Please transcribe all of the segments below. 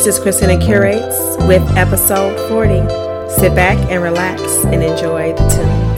This is Christina Curates with episode 40. Sit back and relax and enjoy the tune.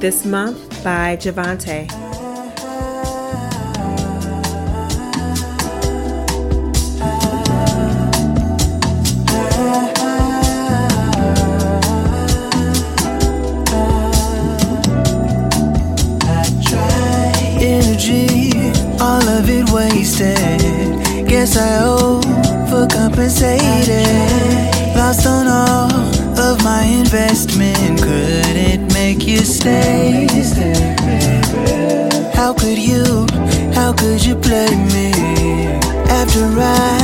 This Month by Javante. Energy, all of it wasted. Guess I overcompensated. Lost on all of my investment, couldn't make you stay. How could you, how could you play me? After I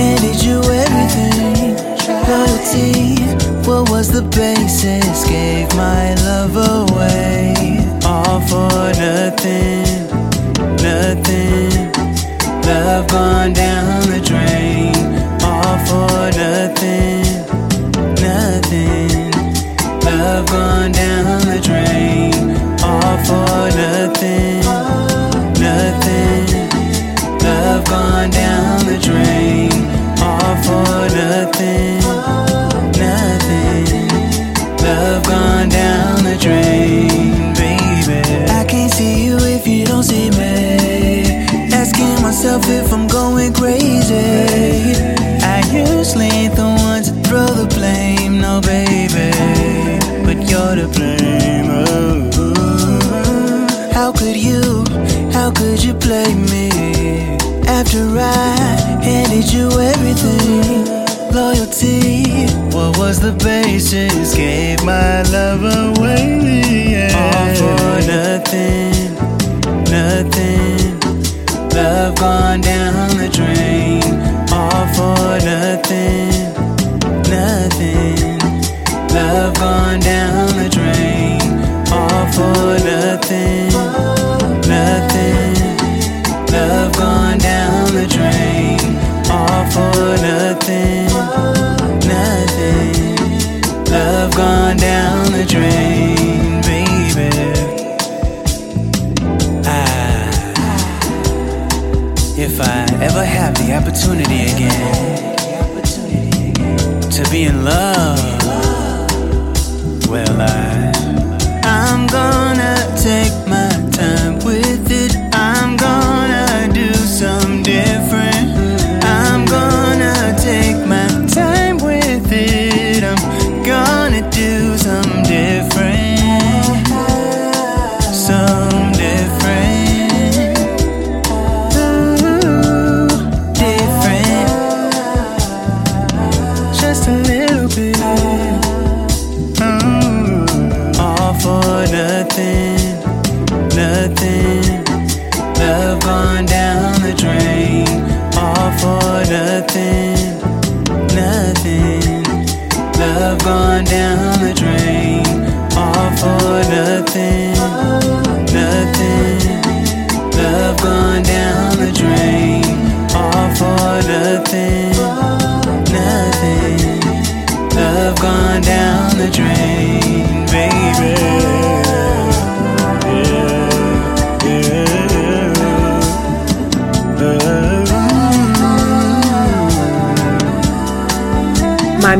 handed you everything, loyalty, what was the basis? Gave my love away, all for nothing, nothing. Love gone down the drain, all for nothing, nothing. Love gone down drain, all for nothing, nothing. Love gone down the drain, all for nothing. Play me? After I handed you everything, loyalty. What was the basis? Gave my love away. All for nothing, nothing. Love gone down the nothing, nothing. Love gone down the drain, baby. Ah, if I ever have the opportunity again to be in love, nothing, nothing. Love gone down the drain. All for nothing, nothing. Love gone down the drain. All for nothing, nothing. Love gone down the drain, baby.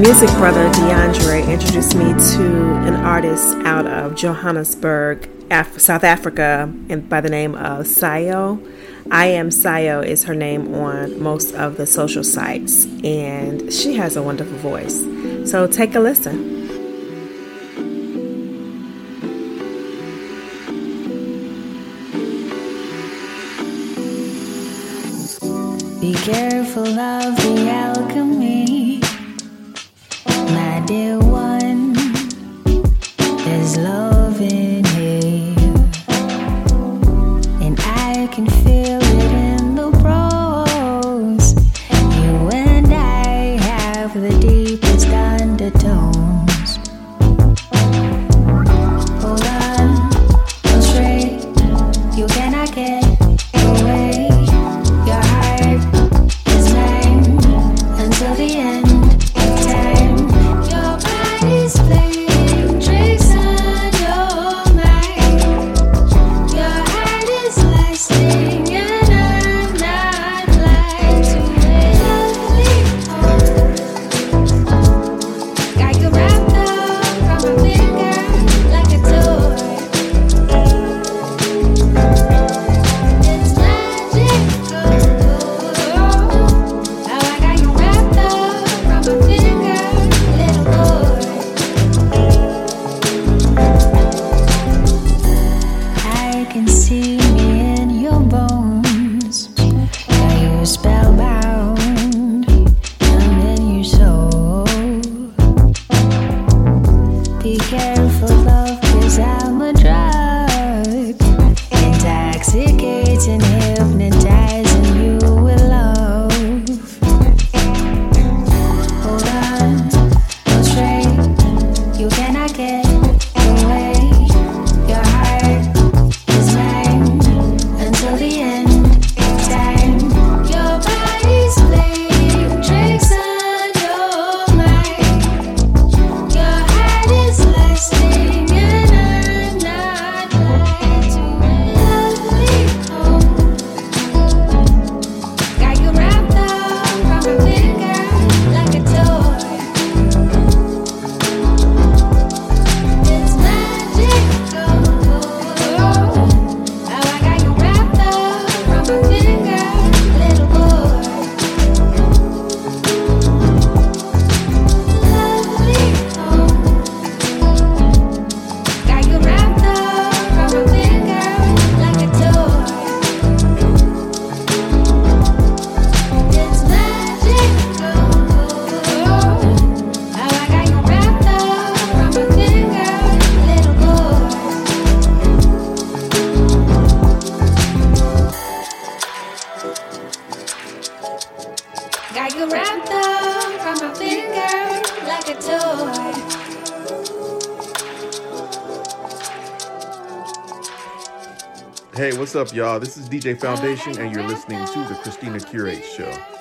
Music brother DeAndre introduced me to an artist out of Johannesburg, Af- South Africa, and by the name of Sayo. I am Sayo is her name on most of the social sites, and she has a wonderful voice. So take a listen. Be careful of the alchemy, my dear one. There's love can wrap them from finger like a toy. Hey, what's up, y'all? This is DJ Foundation, and you're listening to The Christina Curate Show.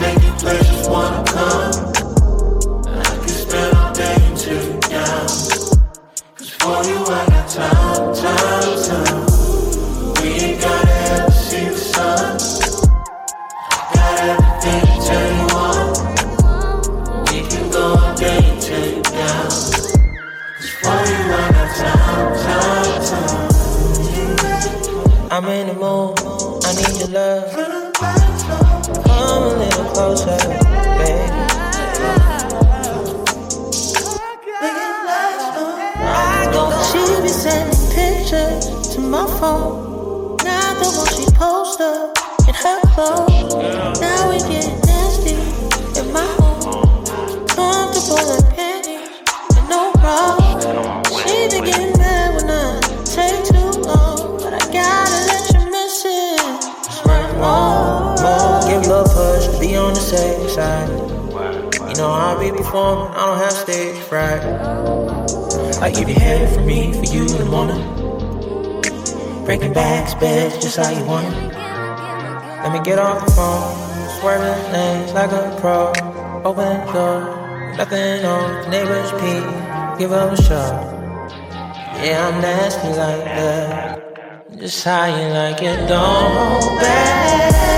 make give up a shot. Yeah, I'm nasty like that. Just how you like it, don't back.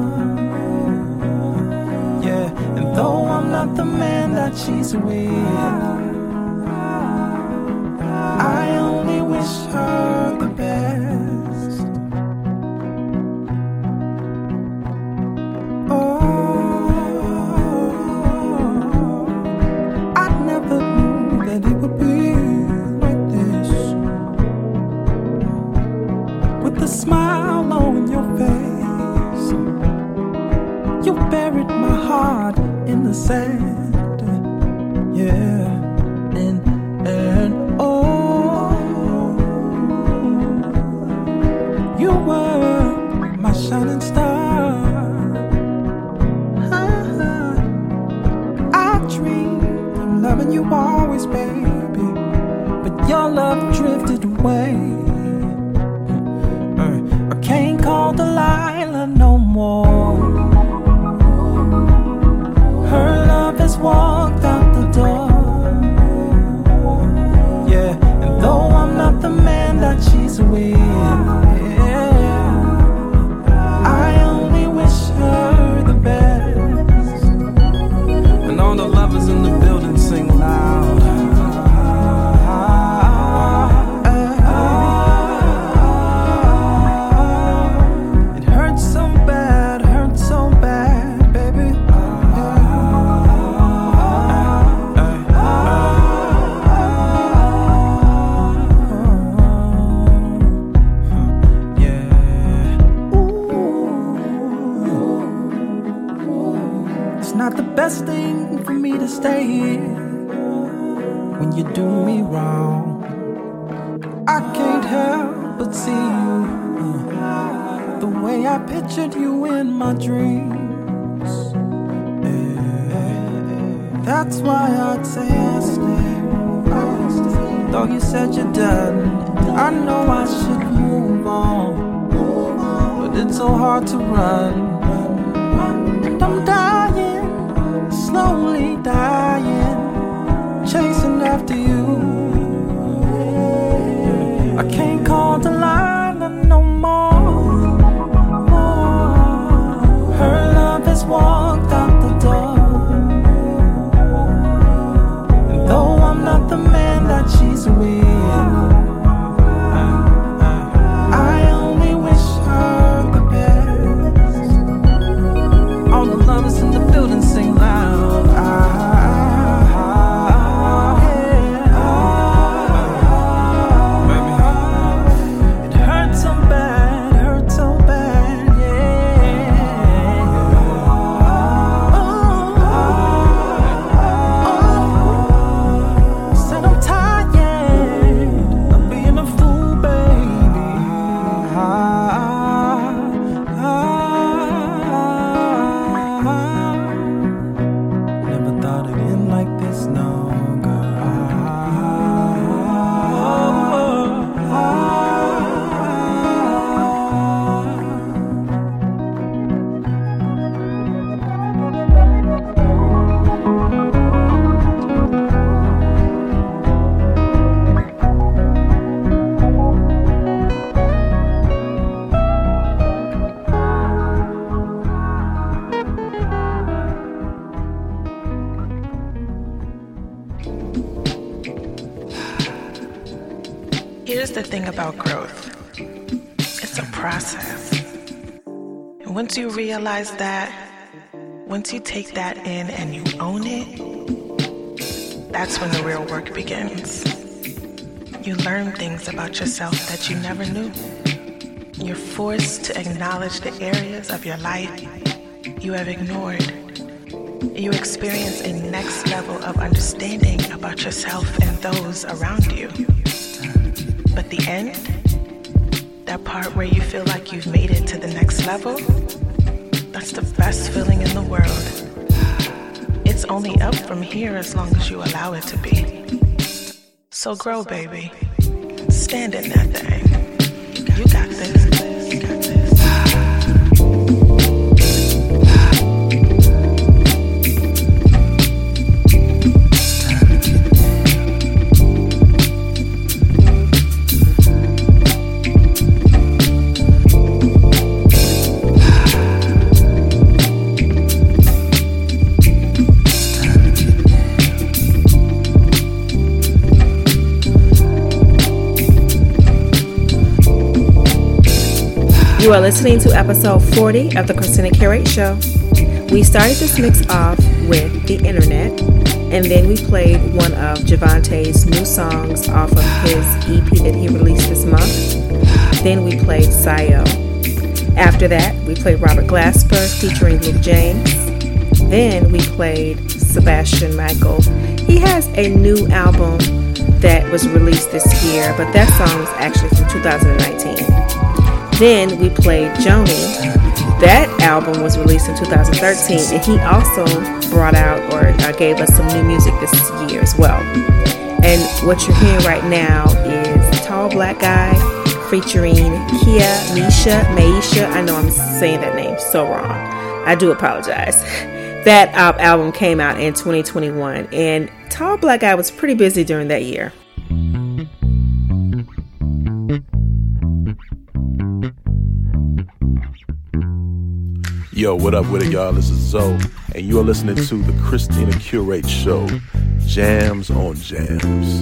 not the man that she's with. I only wish her. sand. Yeah. And and oh you were my shining star. Uh-huh. I dreamed of loving you always, baby. But your love drift take that in and you own it, that's when the real work begins. You learn things about yourself that you never knew. You're forced to acknowledge the areas of your life you have ignored. You experience a next level of understanding about yourself and those around you. But the end, that part where you feel like you've made it to the next level, that's the best feeling in the world. Only up from here as long as you allow it to be. So grow, baby. Stand in that thing. You are listening to episode 40 of the Christina Curate Show. We started this mix off with The Internet, and then we played one of Javante's new songs off of his EP that he released this month. Then we played Sayo. After that, we played Robert Glasper featuring Luke James. Then we played Sebastian Michael. He has a new album that was released this year, but that song is actually from 2019. Then we played Joni. That album was released in 2013, and he also brought out or uh, gave us some new music this year as well. And what you're hearing right now is Tall Black Guy featuring Kia Misha Maisha. I know I'm saying that name so wrong. I do apologize. That uh, album came out in 2021, and Tall Black Guy was pretty busy during that year. Yo, what up with it, y'all? This is Zoe, and you are listening to the Christina Curate Show, Jams on Jams.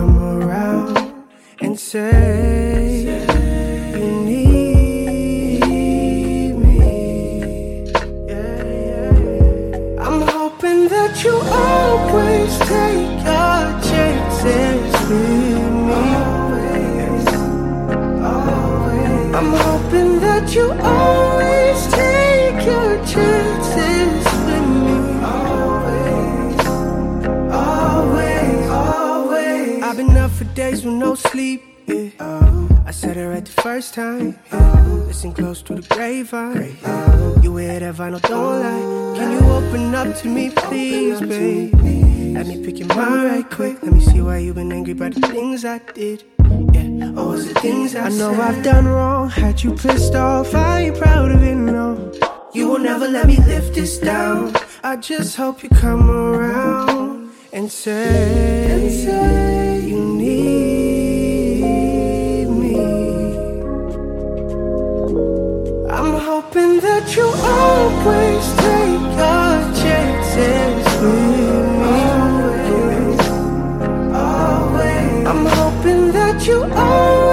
come around and say you need me. I'm hoping that you are. sleep. Yeah. I said it right the first time. Yeah. Listen close to the grapevine. Yeah. You hear that vinyl, don't lie. Can you open up to me, please, babe? Let me pick your mind right quick. Let me see why you've been angry about the things I did. Yeah, or was the things I, I know said. I've done wrong. Had you pissed off, I ain't proud of it, no. You will never let me live this down. I just hope you come around and say. And say that you always take your chances with me. Always, always. I'm hoping that you always.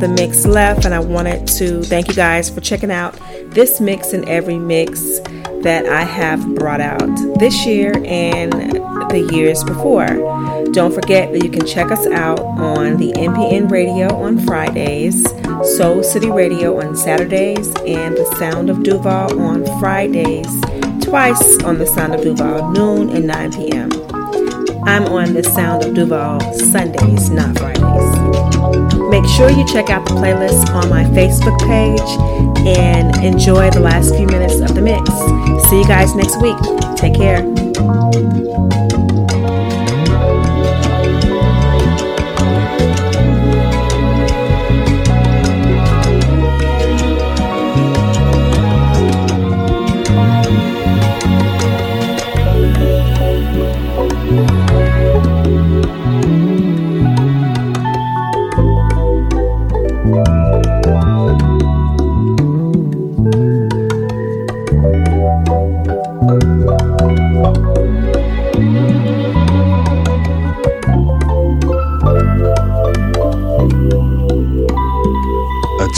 the mix left, and I wanted to thank you guys for checking out this mix and every mix that I have brought out this year and the years before. Don't forget that you can check us out on the MPN Radio on Fridays, Soul City Radio on Saturdays, and The Sound of Duval on Fridays, twice on The Sound of Duval, noon and 9 p.m. I'm on The Sound of Duval Sundays, not Fridays. Make sure you check out the playlist on my Facebook page and enjoy the last few minutes of the mix. See you guys next week. Take care.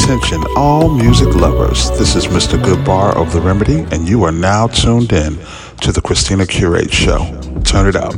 Attention, all music lovers. This is Mr. Goodbar of The Remedy, and you are now tuned in to the Christina Curate Show. Turn it up.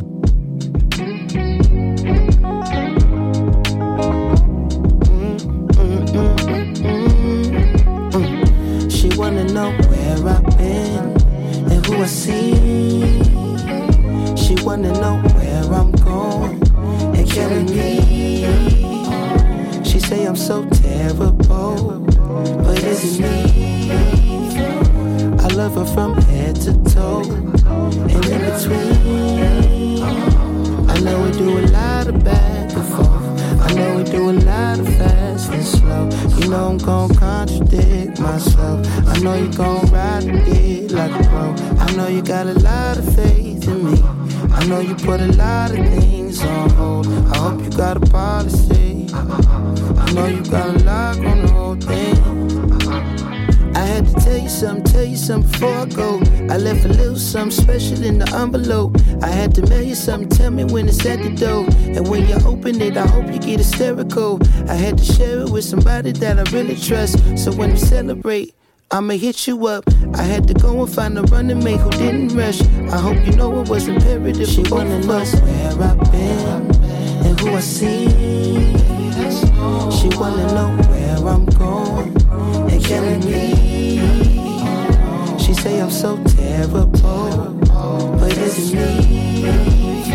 Hope you get hysterical. I had to share it with somebody that I really trust. So when we celebrate, I'ma hit you up. I had to go and find a running mate who didn't rush. I hope you know it was imperative. She wanna know where I've been and who I see. She wanna know where I'm going and killing me. She say I'm so terrible, but is it me?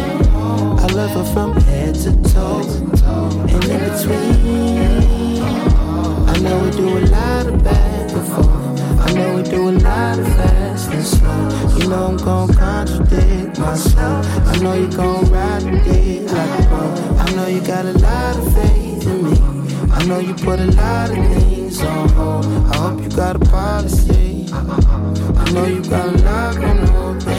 I love her from head to toe and in between. I know we do a lot of back and forth. I know we do a lot of fast and slow. You know I'm gon' contradict myself. I know you gon' ride the dick like a pro. I know you got a lot of faith in me. I know you put a lot of things on hold. I hope you got a policy. I know you got a on the whole thing.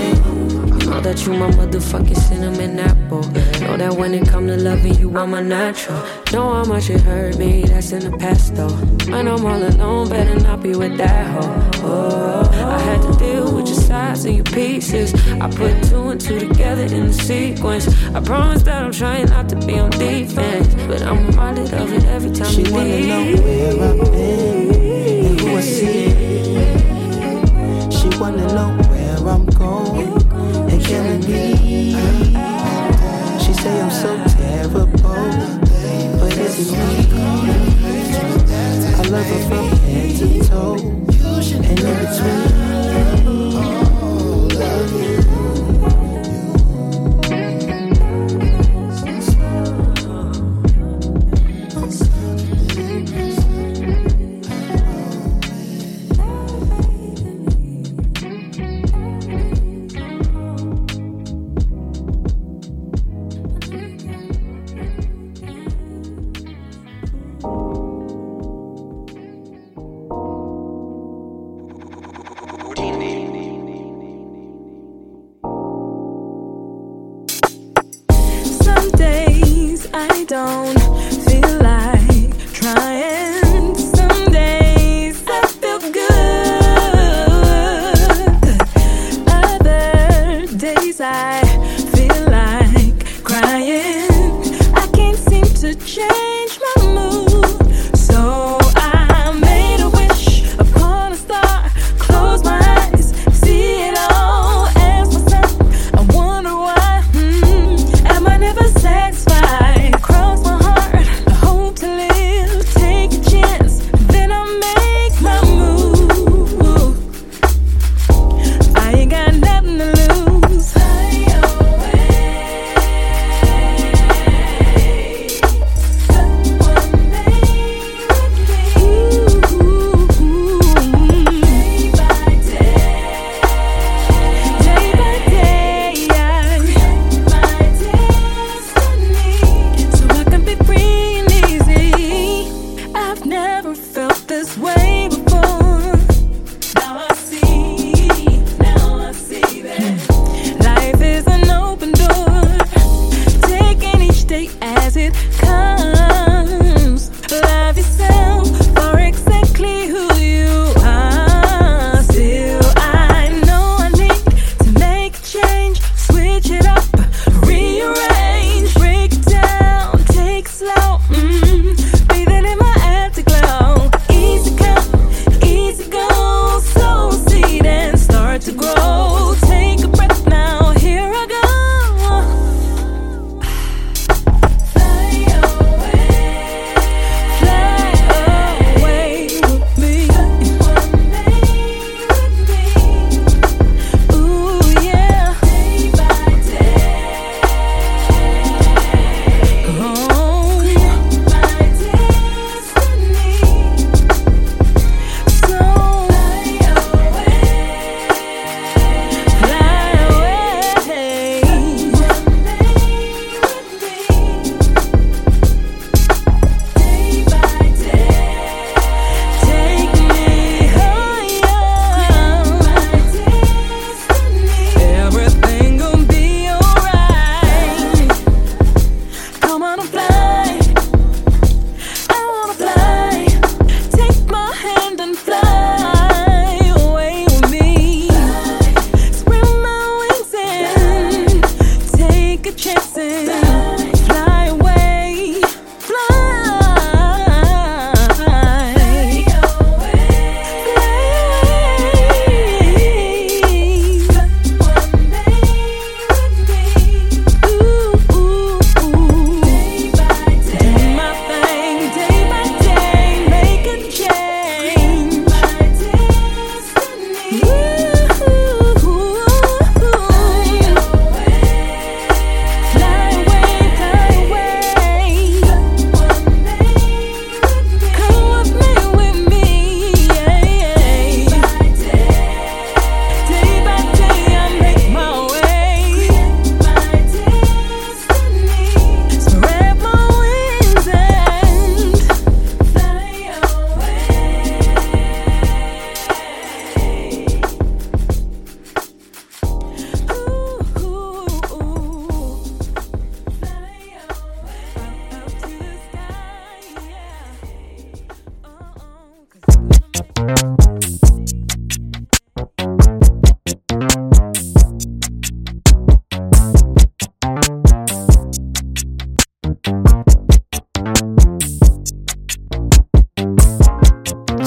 Know that you my motherfucking cinnamon apple. Know that when it come to loving you, I'm a natural. Know how much it hurt me, that's in the past though. When I'm all alone, better not be with that hoe. Oh, I had to deal with your sides and your pieces. I put two and two together in the sequence. I promise that I'm trying not to be on defense, but I'm reminded of it every time She you wanna leave. know where I've been and who I see. She wanna know where I'm going and killing me. She say I'm so terrible, but is it me? I love her from head to toe and in between.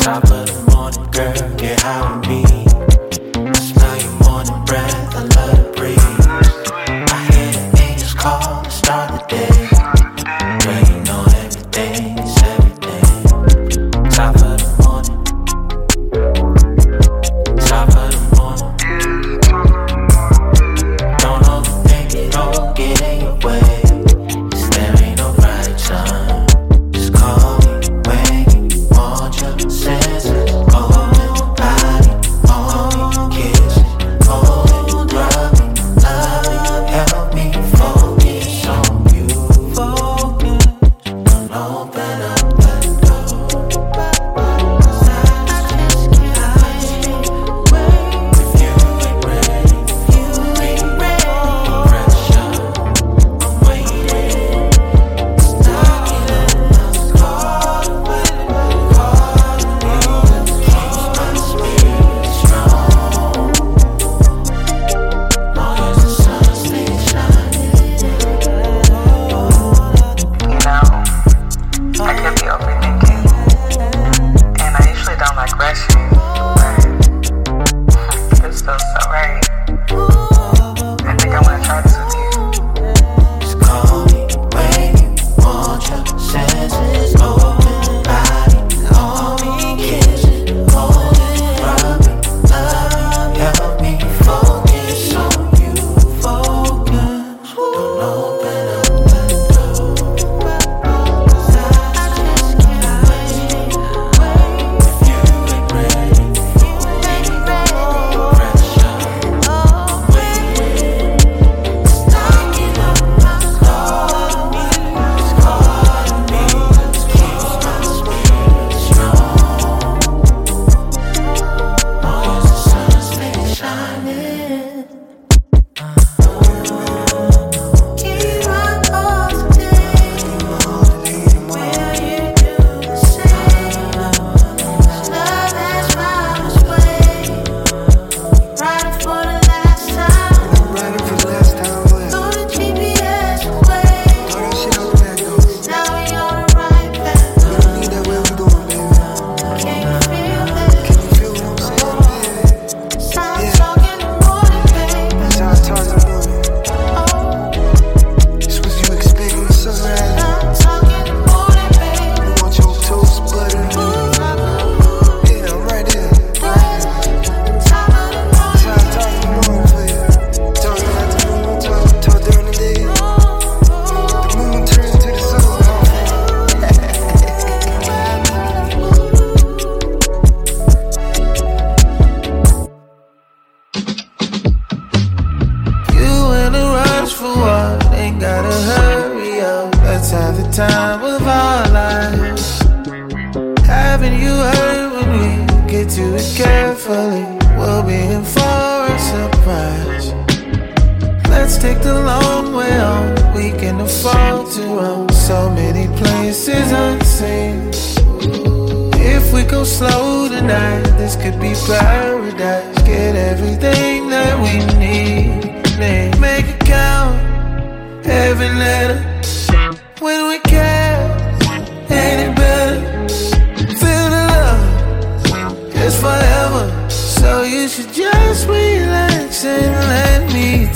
top of the morning, girl, get high with me.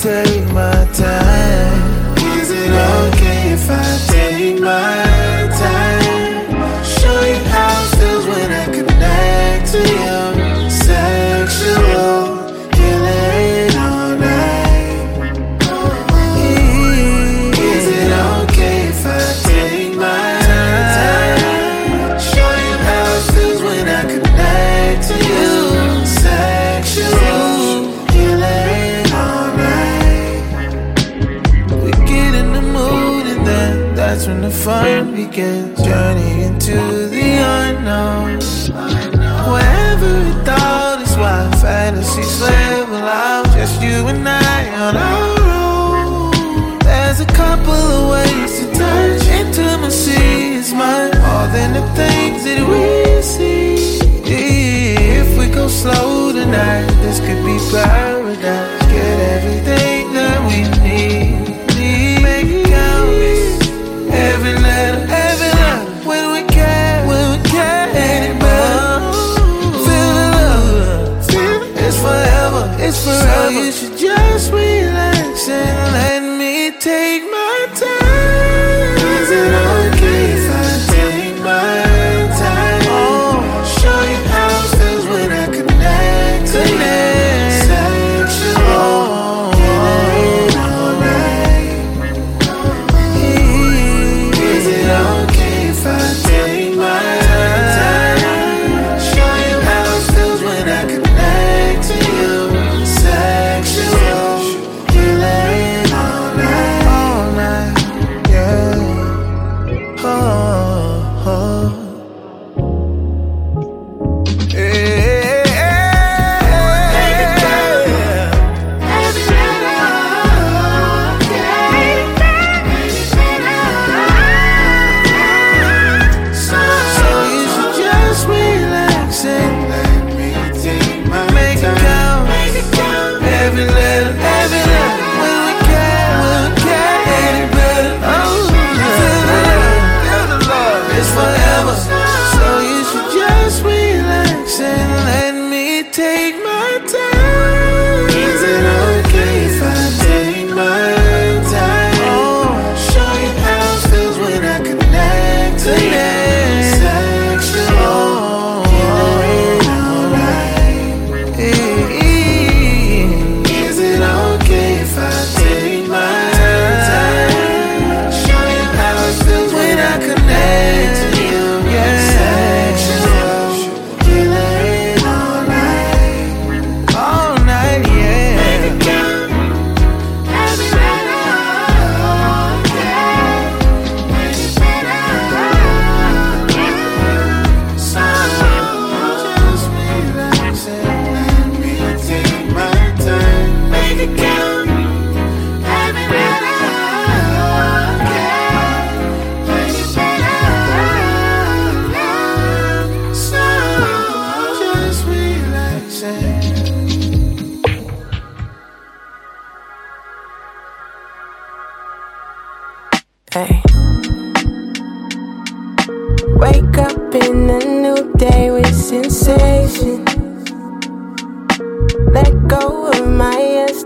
Take my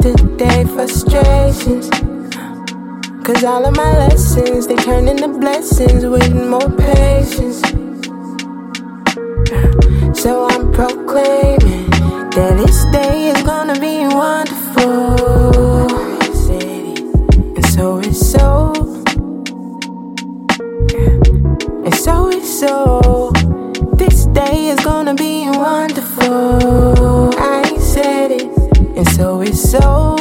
yesterday frustrations. Cause all of my lessons, they turn into blessings with more patience. So I'm proclaiming that this day is gonna be wonderful. And so it's so. And so it's so. This day is gonna be wonderful. And so it's so.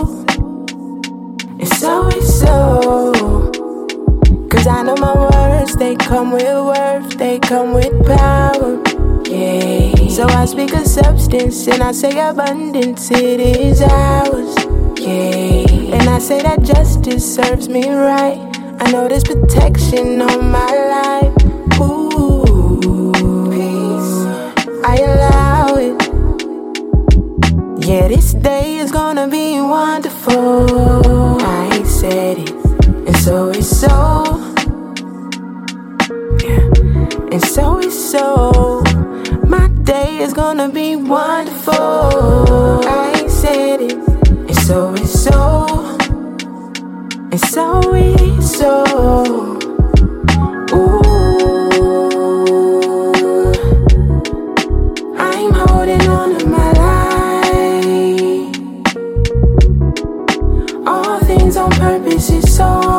And so it's so. Cause I know my words, they come with worth, they come with power. Yeah. So I speak of substance and I say abundance, it is ours. Yeah. And I say that justice serves me right. I know there's protection on my life. Ooh, peace. I allow it. Yeah, this day wonderful. I said it, and so it's so. Yeah, and so it's so. My day is gonna be wonderful. I said it, and so it's so. And so it's so. So